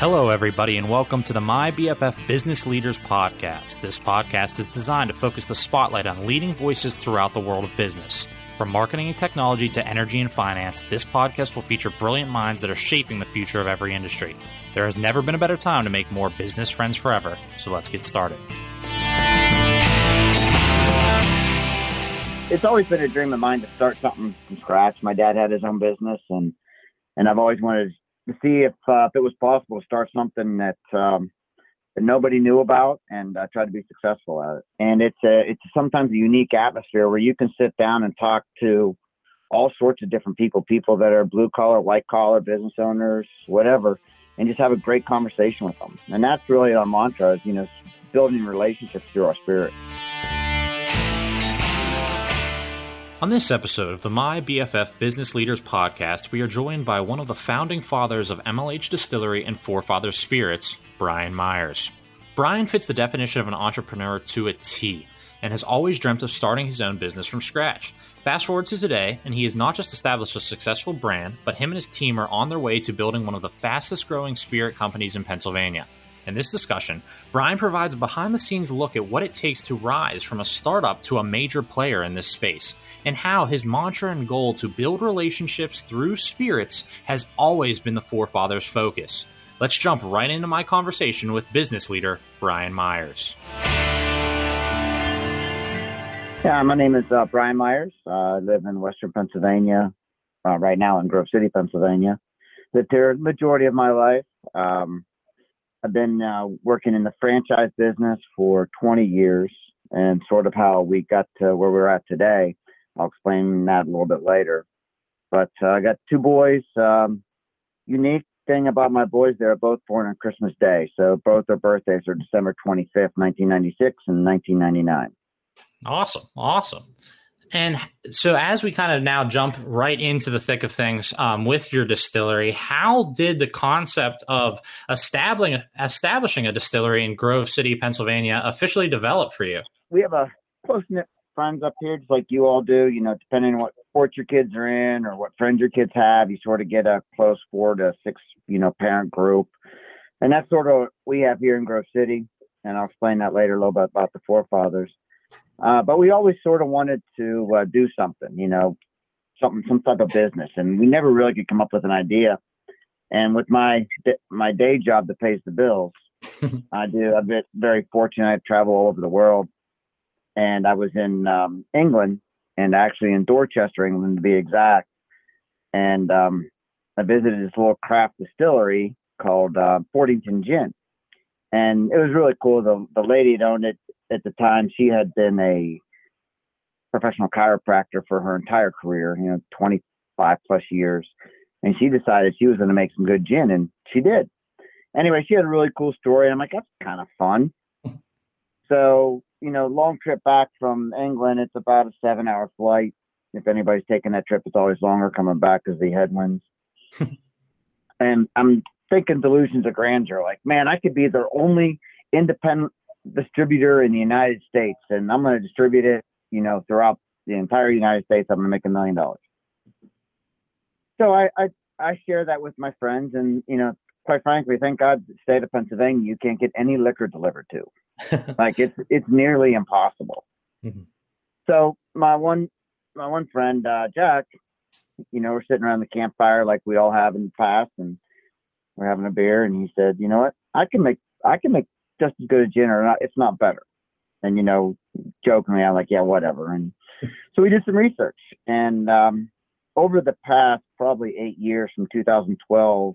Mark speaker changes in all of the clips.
Speaker 1: Hello, everybody, and welcome to the My BFF Business Leaders Podcast. This podcast is designed to focus the spotlight on leading voices throughout the world of business. From marketing and technology to energy and finance, this podcast will feature brilliant minds that are shaping the future of every industry. There has never been a better time to make more business friends forever, so let's get started.
Speaker 2: It's always been a dream of mine to start something from scratch. My dad had his own business, and and I've always wanted to see if uh, if it was possible to start something that um, that nobody knew about and uh, try to be successful at it. And it's a it's sometimes a unique atmosphere where you can sit down and talk to all sorts of different people, people that are blue collar, white collar, business owners, whatever, and just have a great conversation with them. And that's really our mantra is, you know, building relationships through our spirit.
Speaker 1: On this episode of the My BFF Business Leaders podcast, we are joined by one of the founding fathers of MLH Distillery and Forefather Spirits, Brian Myers. Brian fits the definition of an entrepreneur to a T and has always dreamt of starting his own business from scratch. Fast forward to today, and he has not just established a successful brand, but him and his team are on their way to building one of the fastest growing spirit companies in Pennsylvania. In this discussion, Brian provides a behind the scenes look at what it takes to rise from a startup to a major player in this space, and how his mantra and goal to build relationships through spirits has always been the forefathers' focus. Let's jump right into my conversation with business leader Brian Myers.
Speaker 2: Yeah, my name is uh, Brian Myers. Uh, I live in Western Pennsylvania, uh, right now in Grove City, Pennsylvania. Lived here the majority of my life. Um, I've been uh, working in the franchise business for 20 years, and sort of how we got to where we're at today. I'll explain that a little bit later. But uh, I got two boys. Um, unique thing about my boys, they're both born on Christmas Day. So both their birthdays are December 25th, 1996 and 1999.
Speaker 1: Awesome. Awesome. And so, as we kind of now jump right into the thick of things um, with your distillery, how did the concept of establishing establishing a distillery in Grove City, Pennsylvania, officially develop for you?
Speaker 2: We have a close knit friends up here, just like you all do. You know, depending on what sport your kids are in or what friends your kids have, you sort of get a close four to six, you know, parent group, and that's sort of what we have here in Grove City. And I'll explain that later a little bit about the forefathers. Uh, but we always sort of wanted to uh, do something, you know, something, some type of business, and we never really could come up with an idea. And with my my day job that pays the bills, I do. I've been very fortunate. I travel all over the world, and I was in um, England, and actually in Dorchester, England, to be exact. And um, I visited this little craft distillery called uh, Fordington Gin, and it was really cool. The the lady that owned it at the time, she had been a professional chiropractor for her entire career, you know, 25 plus years. And she decided she was going to make some good gin, and she did. Anyway, she had a really cool story. I'm like, that's kind of fun. so, you know, long trip back from England, it's about a seven hour flight. If anybody's taking that trip, it's always longer coming back because the headwinds. and I'm thinking delusions of grandeur. Like, man, I could be their only independent distributor in the United States, and I'm going to distribute it, you know, throughout the entire United States. I'm going to make a million dollars. So I, I I share that with my friends, and you know, quite frankly, thank God, the state of Pennsylvania, you can't get any liquor delivered to. like it's it's nearly impossible. Mm-hmm. So my one my one friend uh, Jack, you know, we're sitting around the campfire like we all have in the past, and we're having a beer, and he said, you know what, I can make I can make just as good a gin or not, it's not better. And, you know, jokingly, I'm like, yeah, whatever. And so we did some research. And um, over the past probably eight years from 2012,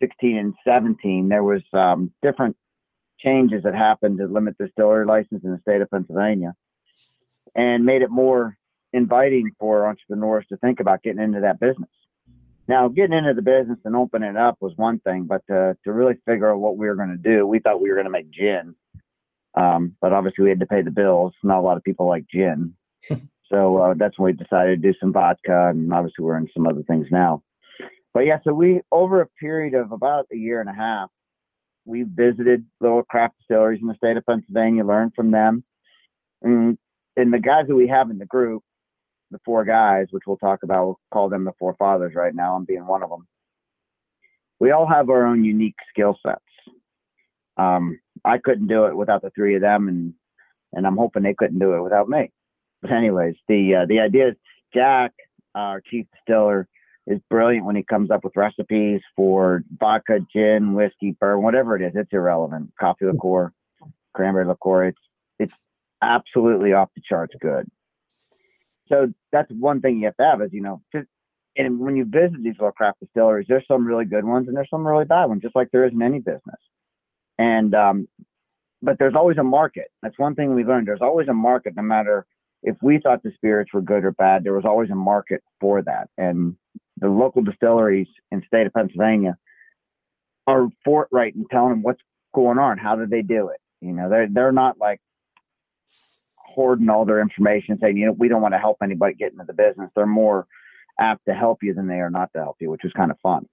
Speaker 2: 16, and 17, there was um, different changes that happened to limit the distillery license in the state of Pennsylvania and made it more inviting for entrepreneurs to think about getting into that business. Now, getting into the business and opening it up was one thing, but to, to really figure out what we were going to do, we thought we were going to make gin. Um, but obviously, we had to pay the bills. Not a lot of people like gin. so uh, that's when we decided to do some vodka, and obviously, we're in some other things now. But yeah, so we, over a period of about a year and a half, we visited little craft distilleries in the state of Pennsylvania, learned from them. And, and the guys that we have in the group, the four guys, which we'll talk about, we'll call them the four fathers right now. I'm being one of them. we all have our own unique skill sets. Um, I couldn't do it without the three of them, and and I'm hoping they couldn't do it without me. But anyways, the uh, the idea is Jack, our chief distiller, is brilliant when he comes up with recipes for vodka, gin, whiskey, bourbon, whatever it is. It's irrelevant. Coffee liqueur, cranberry liqueur. It's it's absolutely off the charts good. So that's one thing you have to have is you know just and when you visit these little craft distilleries, there's some really good ones and there's some really bad ones, just like there is in any business. And um, but there's always a market. That's one thing we learned. There's always a market, no matter if we thought the spirits were good or bad. There was always a market for that, and the local distilleries in the state of Pennsylvania are forthright in telling them what's going on. How do they do it? You know, they're they're not like hoarding all their information, saying you know we don't want to help anybody get into the business. They're more apt to help you than they are not to help you, which was kind of fun.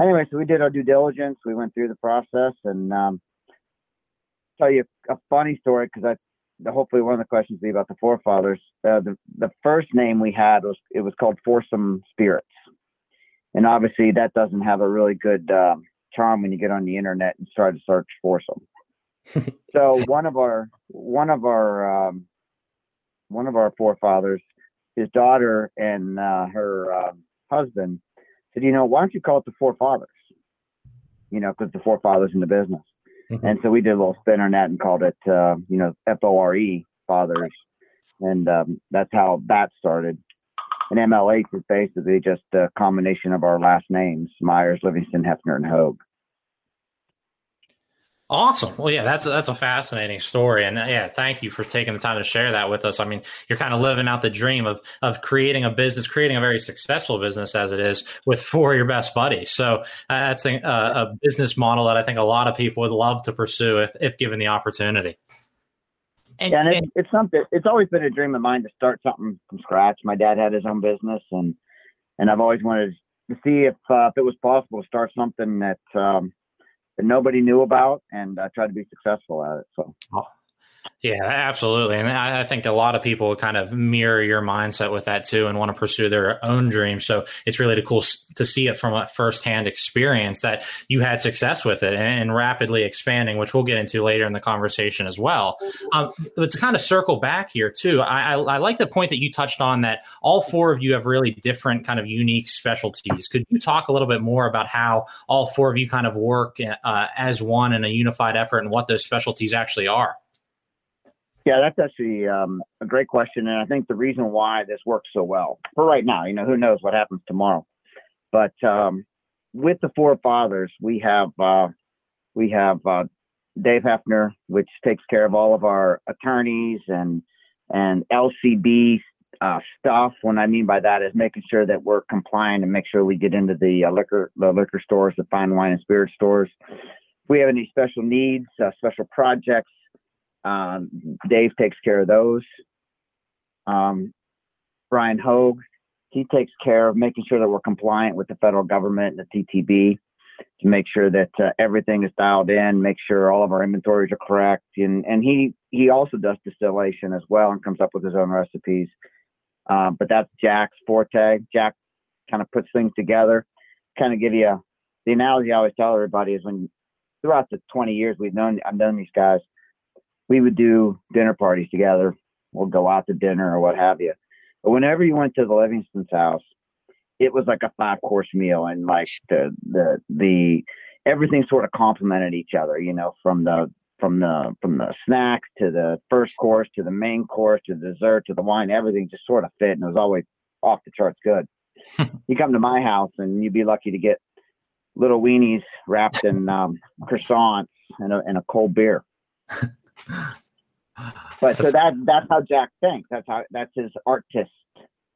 Speaker 2: Anyway, so we did our due diligence. We went through the process, and um, tell you a funny story because I hopefully one of the questions will be about the forefathers. Uh, the the first name we had was it was called Foursome Spirits, and obviously that doesn't have a really good um, charm when you get on the internet and try to search Foursome. so one of our one of our um, one of our forefathers, his daughter and uh, her um, husband said, you know, why don't you call it the forefathers? You know, because the forefathers in the business. Mm-hmm. And so we did a little spin on that and called it, uh, you know, F O R E, fathers. And um, that's how that started. And MLH is basically just a combination of our last names Myers, Livingston, Hefner, and Hogue.
Speaker 1: Awesome. Well, yeah, that's a, that's a fascinating story, and uh, yeah, thank you for taking the time to share that with us. I mean, you're kind of living out the dream of of creating a business, creating a very successful business as it is with four of your best buddies. So uh, that's a, a, business model that I think a lot of people would love to pursue if if given the opportunity.
Speaker 2: And, yeah, and, it, it's something. It's always been a dream of mine to start something from scratch. My dad had his own business, and and I've always wanted to see if uh, if it was possible to start something that. Um, that nobody knew about and uh, try to be successful at it. So.
Speaker 1: Oh, yeah, absolutely. And I, I, think a lot of people kind of mirror your mindset with that too and want to pursue their own dreams. So it's really cool to see it from a firsthand experience that you had success with it and, and rapidly expanding, which we'll get into later in the conversation as well. Um, but to kind of circle back here too, I, I, I like the point that you touched on that all four of you have really different kind of unique specialties. Could you talk a little bit more about how all four of you kind of work uh, as one in a unified effort and what those specialties actually are?
Speaker 2: Yeah, that's actually um, a great question, and I think the reason why this works so well for right now, you know, who knows what happens tomorrow, but um, with the four fathers, we have uh, we have uh, Dave Hefner, which takes care of all of our attorneys and and LCB uh, stuff. What I mean by that is making sure that we're compliant and make sure we get into the uh, liquor the liquor stores, the fine wine and spirit stores. If we have any special needs, uh, special projects, um, Dave takes care of those. Um, Brian Hogue, he takes care of making sure that we're compliant with the federal government and the TTB to make sure that uh, everything is dialed in, make sure all of our inventories are correct, and and he he also does distillation as well and comes up with his own recipes. Um, but that's Jack's forte. Jack kind of puts things together. Kind of give you a, the analogy I always tell everybody is when throughout the 20 years we've known I've known these guys, we would do dinner parties together or go out to dinner or what have you. But whenever you went to the Livingston's house, it was like a five course meal and like the the the everything sort of complemented each other, you know, from the from the from the snacks to the first course to the main course to the dessert to the wine, everything just sort of fit and it was always off the charts good. you come to my house and you'd be lucky to get little weenies wrapped in um, croissants and a, and a cold beer. but so that that's how Jack thinks. That's how that's his artist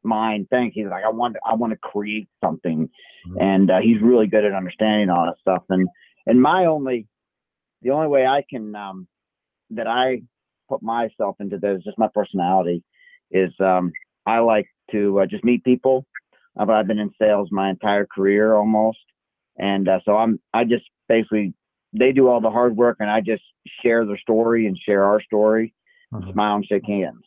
Speaker 2: mind thinks. He's like, I want I want to create something, mm-hmm. and uh, he's really good at understanding all that stuff. And and my only the only way I can um, that I put myself into this, just my personality, is um, I like to uh, just meet people. Uh, I've been in sales my entire career almost, and uh, so I'm I just basically they do all the hard work and I just share their story and share our story, mm-hmm. smile and shake hands.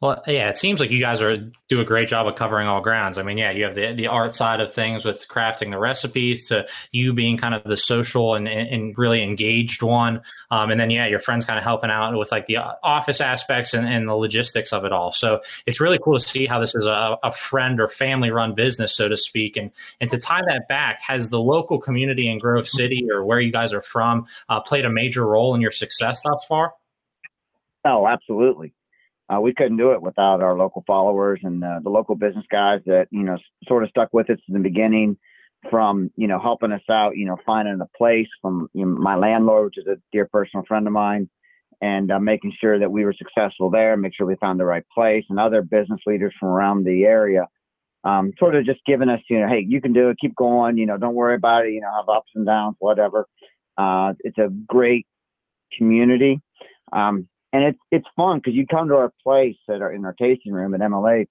Speaker 1: Well, yeah, it seems like you guys are do a great job of covering all grounds. I mean, yeah, you have the the art side of things with crafting the recipes to you being kind of the social and, and really engaged one, um, and then yeah, your friends kind of helping out with like the office aspects and, and, the logistics of it all. So it's really cool to see how this is a, a friend or family run business, so to speak, and and to tie that back, has the local community in Grove City or where you guys are from uh, played a major role in your success thus far?
Speaker 2: Oh, absolutely. Uh, we couldn't do it without our local followers and uh, the local business guys that you know sort of stuck with us in the beginning from you know helping us out you know finding a place from you know, my landlord which is a dear personal friend of mine and uh, making sure that we were successful there make sure we found the right place and other business leaders from around the area um, sort of just giving us you know hey you can do it. Keep going. You know don't worry about it. You know have ups and downs whatever. Uh, it's a great community. Um, and it's it's fun because you come to our place at our in our tasting room at MLH,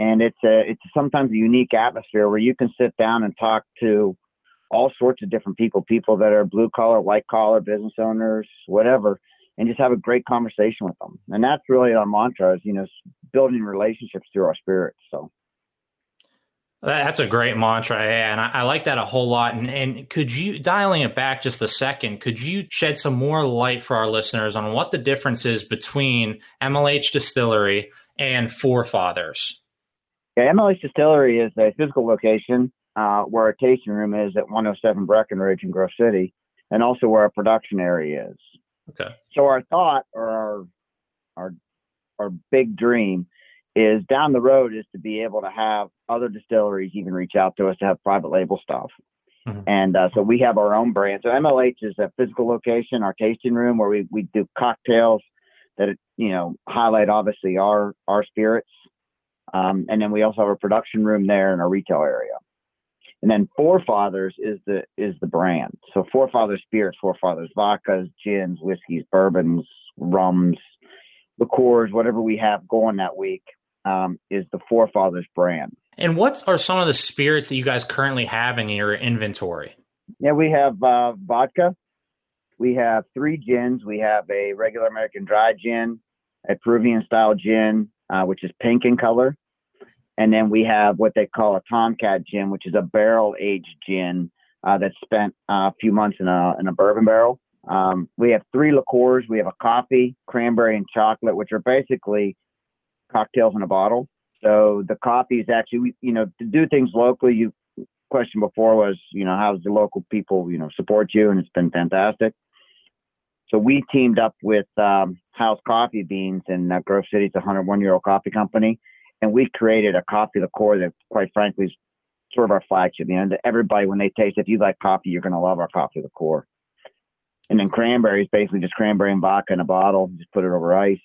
Speaker 2: and it's a it's sometimes a unique atmosphere where you can sit down and talk to all sorts of different people, people that are blue collar, white collar, business owners, whatever, and just have a great conversation with them. And that's really our mantra is you know building relationships through our spirits. So.
Speaker 1: That's a great mantra, and I, I, like that a whole lot. And, and could you dialing it back just a second? Could you shed some more light for our listeners on what the difference is between MLH Distillery and Forefathers?
Speaker 2: Yeah, MLH Distillery is a physical location uh, where our tasting room is at 107 Breckenridge in Grove City, and also where our production area is.
Speaker 1: Okay.
Speaker 2: So our thought or our our our big dream is down the road is to be able to have other distilleries even reach out to us to have private label stuff. Mm-hmm. And uh, so we have our own brand. So MLH is a physical location, our tasting room where we, we do cocktails that, you know, highlight obviously our, our spirits. Um, and then we also have a production room there in our retail area. And then Forefathers is the is the brand. So Forefathers spirits, Forefathers vodkas, gins, whiskeys, bourbons, rums, liqueurs, whatever we have going that week um, is the Forefathers brand.
Speaker 1: And what are some of the spirits that you guys currently have in your inventory?
Speaker 2: Yeah, we have uh, vodka. We have three gins. We have a regular American dry gin, a Peruvian style gin, uh, which is pink in color. And then we have what they call a Tomcat gin, which is a barrel aged gin uh, that's spent uh, a few months in a, in a bourbon barrel. Um, we have three liqueurs. We have a coffee, cranberry, and chocolate, which are basically cocktails in a bottle. So the coffee is actually, you know, to do things locally. You question before was, you know, how's the local people, you know, support you, and it's been fantastic. So we teamed up with um, House Coffee Beans in uh, Grove City. It's a 101 year old coffee company, and we've created a coffee liqueur that, quite frankly, is sort of our flagship. You know, everybody when they taste, if you like coffee, you're going to love our coffee liqueur. And then cranberry is basically just cranberry and vodka in a bottle. Just put it over ice.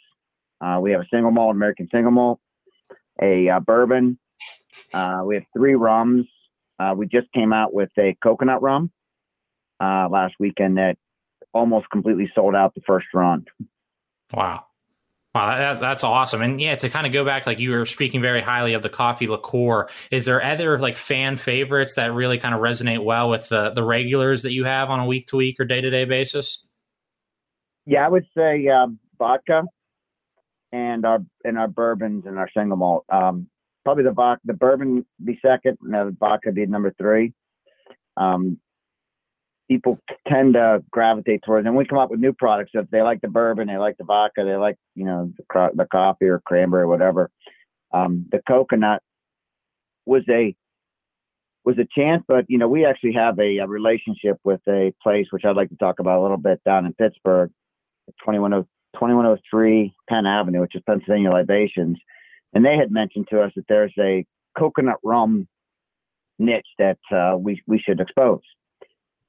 Speaker 2: Uh, we have a single malt, American single malt, a uh, bourbon. Uh, we have three rums. Uh, we just came out with a coconut rum uh, last weekend that almost completely sold out the first run.
Speaker 1: Wow. Wow, that, that's awesome. And yeah, to kind of go back, like you were speaking very highly of the coffee liqueur. Is there other like fan favorites that really kind of resonate well with the, the regulars that you have on a week to week or day to day basis?
Speaker 2: Yeah, I would say um, vodka and our and our bourbons and our single malt. Um, probably the vodka, the bourbon be second, and the vodka be number three. Um, people tend to gravitate towards, and we come up with new products. If they like the bourbon, they like the vodka, they like you know the, the coffee or cranberry, or whatever. Um, the coconut was a was a chance, but you know we actually have a, a relationship with a place which I'd like to talk about a little bit down in Pittsburgh, 2102 2103 Penn Avenue, which is Pennsylvania Libations, and they had mentioned to us that there's a coconut rum niche that uh, we we should expose.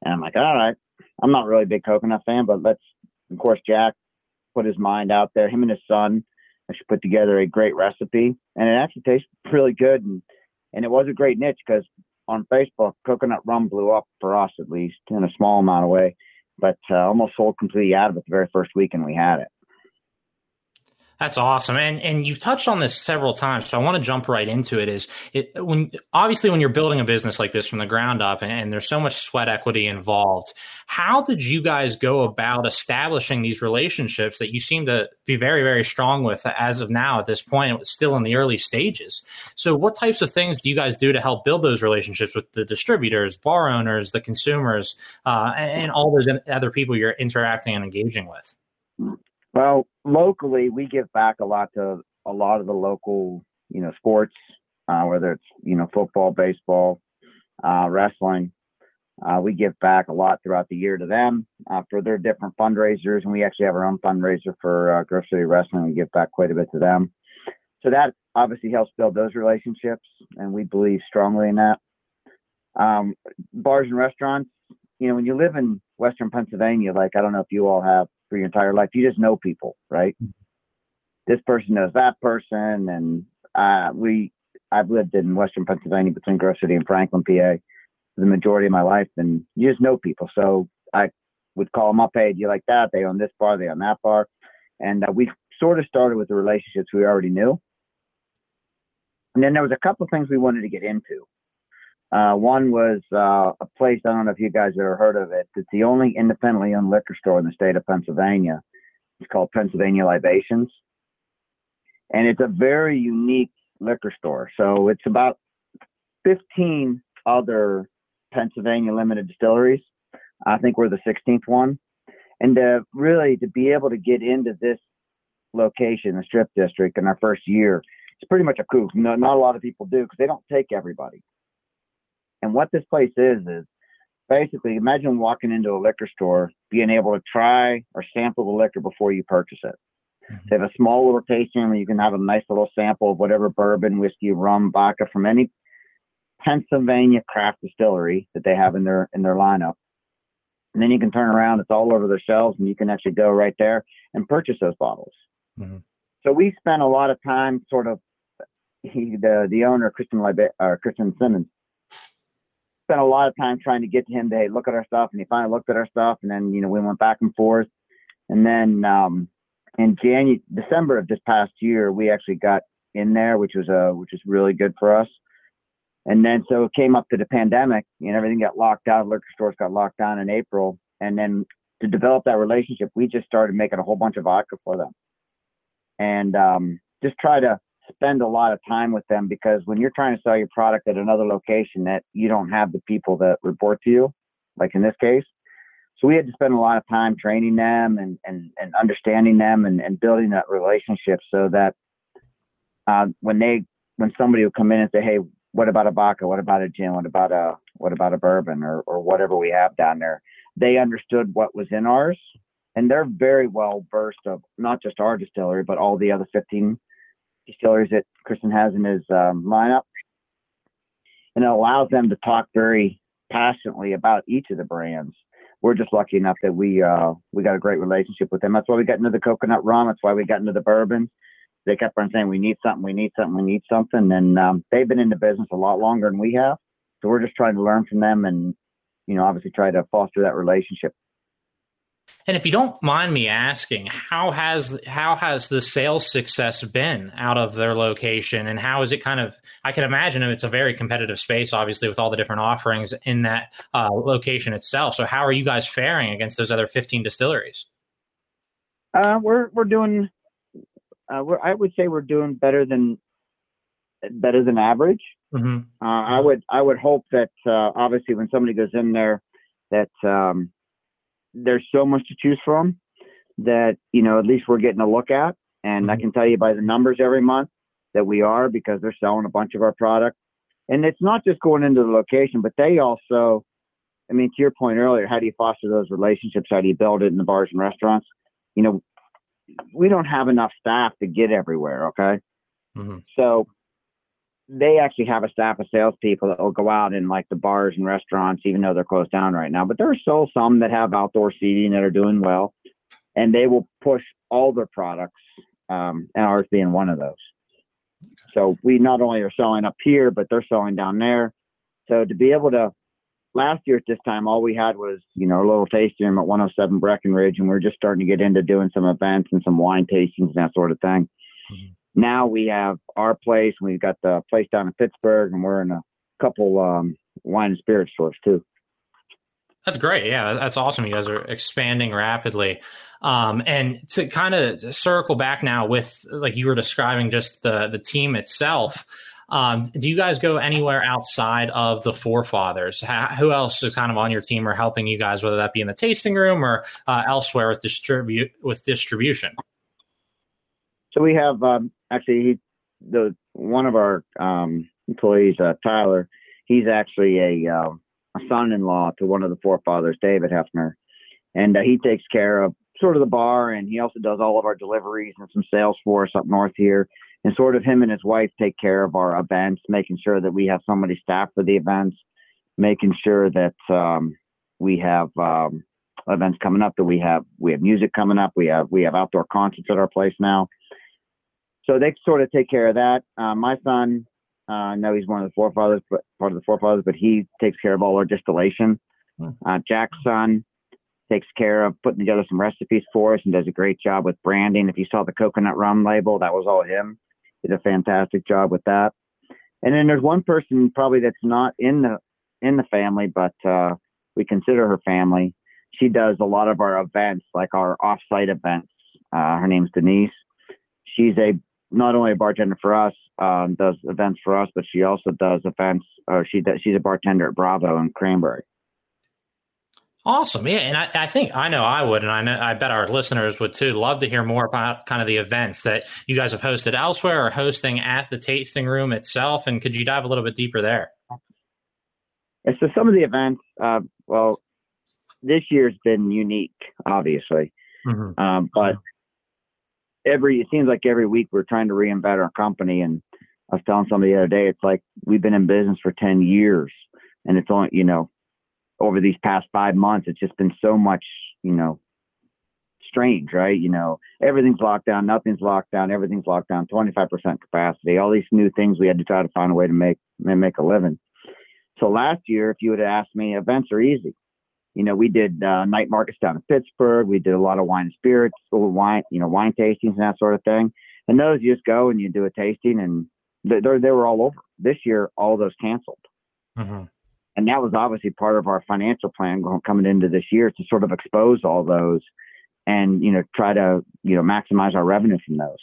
Speaker 2: And I'm like, all right, I'm not really a big coconut fan, but let's. Of course, Jack put his mind out there. Him and his son actually put together a great recipe, and it actually tastes really good. And and it was a great niche because on Facebook, coconut rum blew up for us at least in a small amount of way but uh, almost sold completely out of it the very first weekend we had it.
Speaker 1: That's awesome, and and you've touched on this several times, so I want to jump right into it. Is it when obviously when you're building a business like this from the ground up, and, and, there's so much sweat equity involved. How did you guys go about establishing these relationships that you seem to be very very strong with as of now at this point, still in the early stages? So, what types of things do you guys do to help build those relationships with the distributors, bar owners, the consumers, uh, and, and all those other people you're interacting and engaging with?
Speaker 2: Well, locally, we give back a lot to a lot of the local, you know, sports, uh, whether it's you know football, baseball, uh, wrestling. Uh, we give back a lot throughout the year to them uh, for their different fundraisers, and we actually have our own fundraiser for uh, Grove City Wrestling. We give back quite a bit to them, so that obviously helps build those relationships, and we believe strongly in that. Um, bars and restaurants, you know, when you live in Western Pennsylvania, like I don't know if you all have for your entire life. You just know people, right? Mm-hmm. This person knows that person, and uh, we. I've lived in Western Pennsylvania between Grove City and Franklin, PA, for the majority of my life, and you just know people. So I would call them up, hey, do you like that? They own this bar, they own that bar, and uh, we sort of started with the relationships we already knew. And then there was a couple of things we wanted to get into. Uh, one was uh, a place, I don't know if you guys ever heard of it. It's the only independently owned liquor store in the state of Pennsylvania. It's called Pennsylvania Libations. And it's a very unique liquor store. So it's about 15 other Pennsylvania limited distilleries. I think we're the 16th one. And to really to be able to get into this location, the strip district, in our first year, it's pretty much a coup. No, not a lot of people do because they don't take everybody. And what this place is is basically imagine walking into a liquor store, being able to try or sample the liquor before you purchase it. Mm-hmm. They have a small little tasting room where you can have a nice little sample of whatever bourbon, whiskey, rum, vodka from any Pennsylvania craft distillery that they have in their in their lineup. And then you can turn around, it's all over their shelves, and you can actually go right there and purchase those bottles. Mm-hmm. So we spent a lot of time sort of he, the the owner, Kristen Libe- or Kristen Simmons, spent a lot of time trying to get to him to hey look at our stuff, and he finally looked at our stuff, and then you know we went back and forth, and then um, in January December of this past year we actually got in there, which was a uh, which was really good for us. And then so it came up to the pandemic and everything got locked down. Liquor stores got locked down in April. And then to develop that relationship, we just started making a whole bunch of vodka for them. And um, just try to spend a lot of time with them because when you're trying to sell your product at another location that you don't have the people that report to you, like in this case. So we had to spend a lot of time training them and, and, and understanding them and, and building that relationship so that uh, when they when somebody would come in and say, Hey, what about a vodka? What about a gin? What about a what about a bourbon or, or whatever we have down there? They understood what was in ours and they're very well versed of not just our distillery, but all the other 15 distilleries that Kristen has in his um, lineup, and it allows them to talk very passionately about each of the brands. We're just lucky enough that we uh, we got a great relationship with them. That's why we got into the coconut rum. That's why we got into the bourbons. They kept on saying we need something, we need something, we need something, and um, they've been in the business a lot longer than we have. So we're just trying to learn from them and you know obviously try to foster that relationship.
Speaker 1: And if you don't mind me asking, how has how has the sales success been out of their location, and how is it kind of? I can imagine it's a very competitive space, obviously, with all the different offerings in that uh, location itself. So, how are you guys faring against those other fifteen distilleries?
Speaker 2: Uh, we're we're doing. Uh, we're, I would say we're doing better than better than average. Mm-hmm. Uh, I would I would hope that uh, obviously when somebody goes in there that um, there's so much to choose from that you know at least we're getting a look at. And mm-hmm. i can tell you by the numbers every month that we are because they're selling a bunch of our product. And it's not just going into the location but they also i mean to your point earlier how do you foster those relationships? How do you build it in the bars and restaurants? You know we don't have enough staff to get everywhere okay? Mm-hmm. so they actually have a staff of salespeople that will go out in like the bars and restaurants, even though they're closed down right now. But there are still some that have outdoor seating that are doing well, and they will push all their products, um, and ours being one of those. So we not only are selling up here, but they're selling down there. So to be able to last year at this time, all we had was, you know, a little tasting room at 107 Breckenridge, and we are just starting to get into doing some events and some wine tastings and that sort of thing. Mm-hmm. Now we have our place, and we've got the place down in Pittsburgh, and we're in a couple um, wine and spirit stores too.
Speaker 1: That's great. Yeah, that's awesome. You guys are expanding rapidly. Um, and to kind of circle back now with like you were describing just the the team itself. Um, do you guys go anywhere outside of the forefathers? who else is kind of on your team or helping you guys, whether that be in the tasting room or uh, elsewhere with distribute with distribution?
Speaker 2: So we have um, actually he, the one of our um, employees, uh, Tyler. He's actually a, uh, a son-in-law to one of the forefathers, David Hefner, and uh, he takes care of sort of the bar, and he also does all of our deliveries and some sales for us up north here and sort of him and his wife take care of our events, making sure that we have somebody staffed for the events, making sure that um, we have um, events coming up, that we have we have music coming up, we have we have outdoor concerts at our place now. So they sort of take care of that. Uh, my son, uh, no, he's one of the forefathers, but part of the forefathers, but he takes care of all our distillation. Hmm. Uh, Jack's son takes care of putting together some recipes for us and does a great job with branding. If you saw the coconut rum label, that was all him He did a fantastic job with that. And then there's one person probably that's not in the in the family, but uh, we consider her family. She does a lot of our events, like our off-site events. Uh, her name's Denise. She's a not only a bartender for us, um, does events for us, but she also does events. Or she does, she's a bartender at Bravo in Cranberry.
Speaker 1: Awesome. Yeah. And I, I, think I know I would, and I know I bet our listeners would too. Love to hear more about kind of the events that you guys have hosted elsewhere or hosting at the tasting room itself. And could you dive a little bit deeper there?
Speaker 2: And so some of the events, uh, well, this year's been unique, obviously. Mm-hmm. Um, but every it seems like every week we're trying to reinvent our company. And I was telling somebody the other day, it's like we've been in business for ten years, and it's only you know over these past five months, it's just been so much, you know, strange, right? You know, everything's locked down, nothing's locked down, everything's locked down, 25% capacity, all these new things we had to try to find a way to make and make a living. So last year, if you would have asked me, events are easy. You know, we did uh, night markets down in Pittsburgh. We did a lot of wine and spirits, or wine, you know, wine tastings and that sort of thing. And those you just go and you do a tasting, and they they were all over. This year, all those canceled. Mm-hmm and that was obviously part of our financial plan going, coming into this year to sort of expose all those and you know try to you know maximize our revenue from those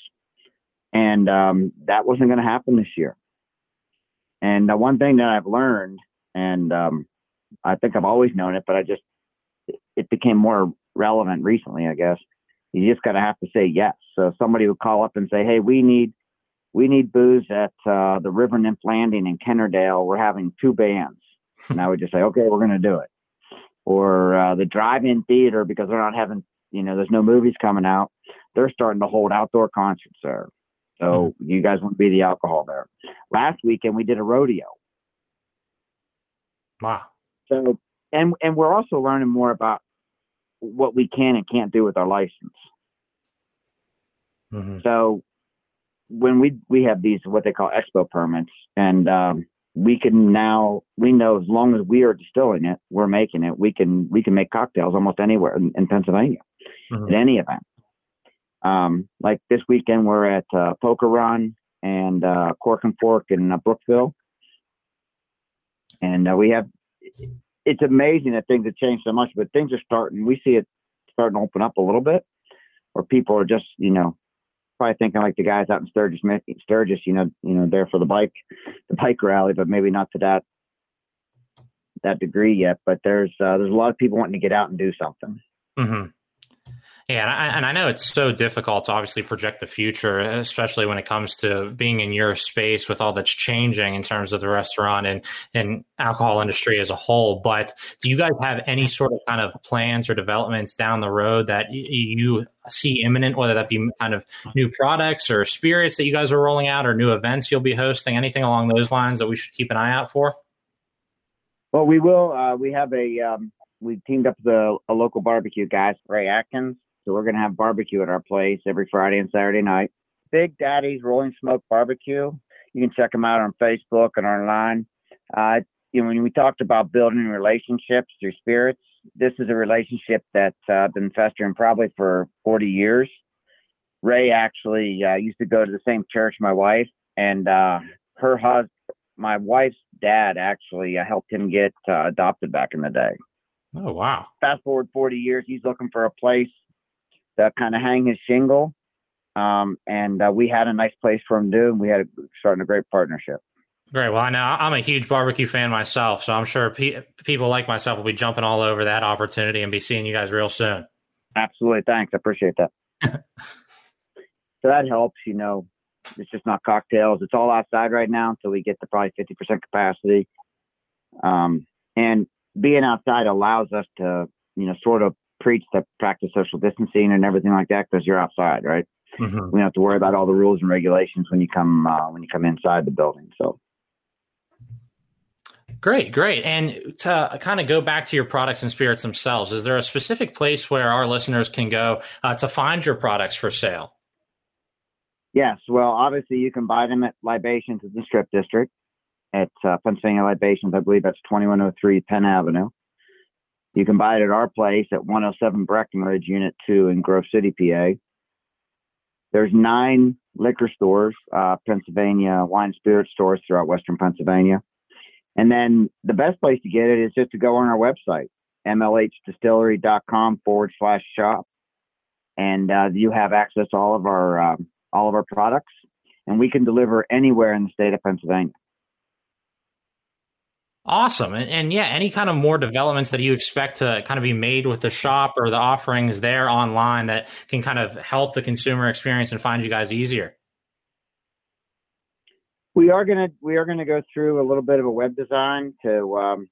Speaker 2: and um, that wasn't going to happen this year and the one thing that i've learned and um, i think i've always known it but i just it became more relevant recently i guess you just got to have to say yes so somebody would call up and say hey we need we need booze at uh, the river nymph landing in Kennerdell we're having two bands and I would just say, okay, we're going to do it. Or uh, the drive-in theater because they're not having, you know, there's no movies coming out. They're starting to hold outdoor concerts there. So mm-hmm. you guys want to be the alcohol there. Last weekend we did a rodeo.
Speaker 1: Wow.
Speaker 2: So and and we're also learning more about what we can and can't do with our license. Mm-hmm. So when we we have these what they call expo permits, and um, we can now we know as long as we are distilling it, we're making it. We can we can make cocktails almost anywhere in, in Pennsylvania mm-hmm. at any event. Um, like this weekend, we're at uh, Poker Run and uh, Cork and Fork in uh, Brookville, and uh, we have. It's amazing that things have changed so much, but things are starting. We see it starting to open up a little bit, where people are just you know probably thinking like the guys out in Sturgis, Sturgis, you know, you know, there for the bike, the bike rally, but maybe not to that that degree yet. But there's uh, there's a lot of people wanting to get out and do something.
Speaker 1: Mm-hmm. Yeah, and I, and I, know it's so difficult to obviously project the future, especially when it comes to being in your space with all that's changing in terms of the restaurant and, and alcohol industry as a whole. But do you guys have any sort of kind of plans or developments down the road that you see imminent, whether that be kind of new products or spirits that you guys are rolling out or new events you'll be hosting, anything along those lines that we should keep an eye out for?
Speaker 2: Well, we will. Uh, we have a um, we teamed up with a, a local barbecue guy, Ray Atkins so we're going to have barbecue at our place every Friday and Saturday night. Big Daddy's Rolling Smoke Barbecue. You can check them out on Facebook and online. Uh, you know, when we talked about building relationships through spirits, this is a relationship that's uh, been festering probably for 40 years. Ray actually uh, used to go to the same church my wife, and uh, her husband, my wife's dad, actually uh, helped him get uh, adopted back in the day.
Speaker 1: Oh wow!
Speaker 2: Fast forward 40 years, he's looking for a place to kind of hang his shingle, um, and uh, we had a nice place for him to do, and we had a, starting a great partnership.
Speaker 1: Great. Well, I know I'm a huge barbecue fan myself, so I'm sure pe- people like myself will be jumping all over that opportunity and be seeing you guys real soon.
Speaker 2: Absolutely. Thanks. I appreciate that. so that helps, you know. It's just not cocktails. It's all outside right now until we get to probably 50% capacity. Um, and being outside allows us to, you know, sort of preach the practice social distancing and everything like that because you're outside, right? Mm-hmm. We don't have to worry about all the rules and regulations when you come uh, when you come inside the building. So
Speaker 1: Great, great. And to kind of go back to your products and spirits themselves, is there a specific place where our listeners can go uh, to find your products for sale?
Speaker 2: Yes. Well, obviously, you can buy them at Libations in the Strip District at uh, Pennsylvania Libations. I believe that's 2103 Penn Avenue. You can buy it at our place at 107 Breckenridge, Unit 2 in Grove City, PA. There's nine liquor stores, uh, Pennsylvania wine spirit stores throughout Western Pennsylvania. And then the best place to get it is just to go on our website, mlhdistillery.com forward slash shop. And uh, you have access to all of our um, all of our products, and we can deliver anywhere in the state of Pennsylvania.
Speaker 1: Awesome. And, and, yeah, any kind of more developments that you expect to kind of be made with the shop or the offerings there online that can kind of help the consumer experience and find you guys easier?
Speaker 2: we are gonna we are gonna go through a little bit of a web design to um,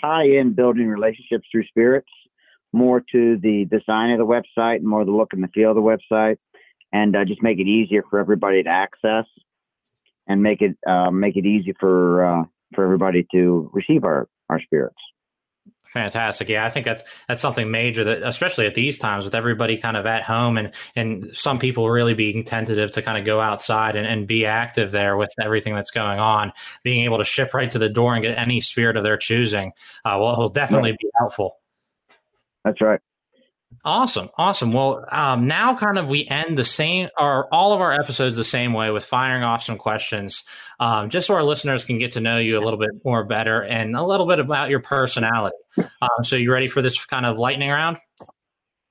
Speaker 2: tie in building relationships through spirits more to the design of the website, and more the look and the feel of the website, and uh, just make it easier for everybody to access and make it uh, make it easy for uh, for everybody to receive our our spirits.
Speaker 1: Fantastic. Yeah, I think that's that's something major that especially at these times with everybody kind of at home and and some people really being tentative to kind of go outside and, and be active there with everything that's going on, being able to ship right to the door and get any spirit of their choosing uh, will, will definitely right. be helpful.
Speaker 2: That's right.
Speaker 1: Awesome, awesome. Well, um, now kind of we end the same, or all of our episodes the same way with firing off some questions, um, just so our listeners can get to know you a little bit more better and a little bit about your personality. Um, so, you ready for this kind of lightning round?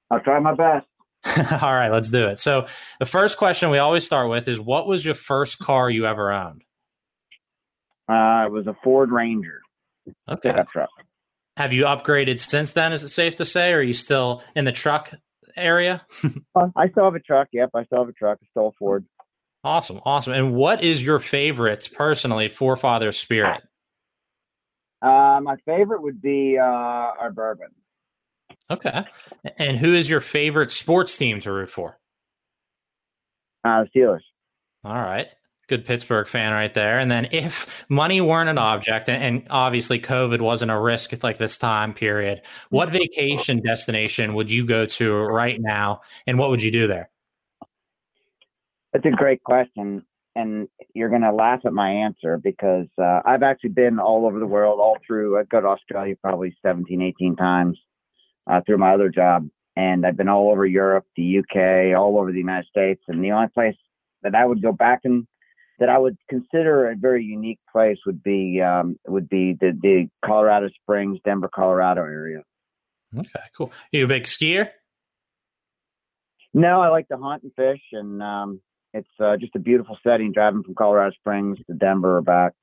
Speaker 2: I'll try my best.
Speaker 1: all right, let's do it. So, the first question we always start with is, "What was your first car you ever owned?"
Speaker 2: Uh, it was a Ford Ranger.
Speaker 1: Okay. Pickup truck. Have you upgraded since then? Is it safe to say, or are you still in the truck area?
Speaker 2: uh, I still have a truck. Yep, I still have a truck. I still a Ford.
Speaker 1: Awesome, awesome. And what is your favorite, personally, forefather spirit?
Speaker 2: Uh, my favorite would be uh, our bourbon.
Speaker 1: Okay. And who is your favorite sports team to root for?
Speaker 2: Uh, Steelers.
Speaker 1: All right good Pittsburgh fan right there. And then if money weren't an object, and, and, obviously COVID wasn't a risk at like this time period, what vacation destination would you go to right now, and what would you do there?
Speaker 2: That's a great question, and you're going to laugh at my answer because uh, I've actually been all over the world, all through. I've go to Australia probably 17, 18 times uh, through my other job, and I've been all over Europe, the UK, all over the United States, and the only place that I would go back and that I would consider a very unique place would be um, would be the, the Colorado Springs, Denver, Colorado area.
Speaker 1: Okay, cool. Are you a big skier?
Speaker 2: No, I like to hunt and fish, and um, it's uh, just a beautiful setting driving from Colorado Springs to Denver or back.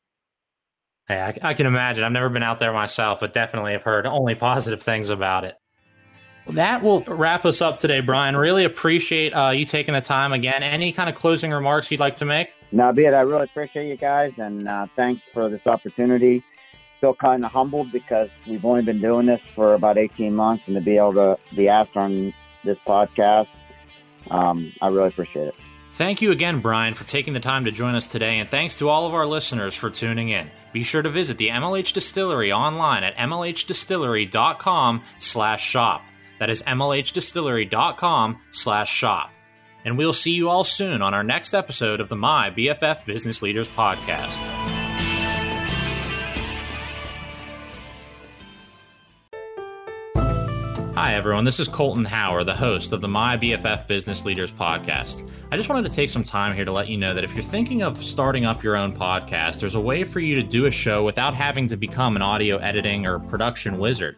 Speaker 1: Hey, I, I can imagine. I've never been out there myself, but definitely have heard only positive things about it that will wrap us up today, Brian. Really appreciate uh, you taking the time again. Any kind of closing remarks you'd like to make?
Speaker 2: No, be it. I really appreciate you guys, and uh, thanks for this opportunity. Feel kind of humbled because we've only been doing this for about 18 months, and to be able to be asked on this podcast, um, I really appreciate it.
Speaker 1: Thank you again, Brian, for taking the time to join us today, and thanks to all of our listeners for tuning in. Be sure to visit the MLH Distillery online at mlhdistillery.com slash shop. That is mlhdistillery.com slash shop and we'll see you all soon on our next episode of the My BFF Business Leaders Podcast. Hi, everyone. This is Colton Hauer, the host of the My BFF Business Leaders Podcast. I just wanted to take some time here to let you know that if you're thinking of starting up your own podcast, there's a way for you to do a show without having to become an audio editing or production wizard.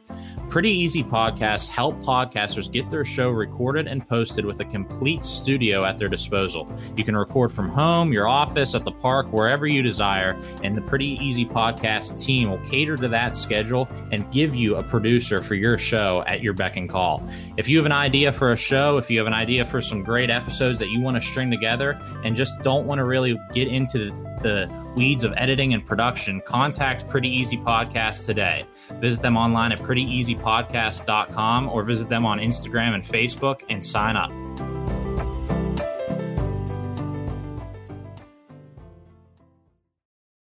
Speaker 1: Pretty Easy Podcasts help podcasters get their show recorded and posted with a complete studio at their disposal. You can record from home, your office, at the park, wherever you desire, and the Pretty Easy Podcast team will cater to that schedule and give you a producer for your show at your beck and call. If you have an idea for a show, if you have an idea for some great episodes that you want to string together and just don't want to really get into the, the weeds of editing and production, contact Pretty Easy Podcast today. Visit them online at prettyeasypodcast.com or visit them on Instagram and Facebook and sign up.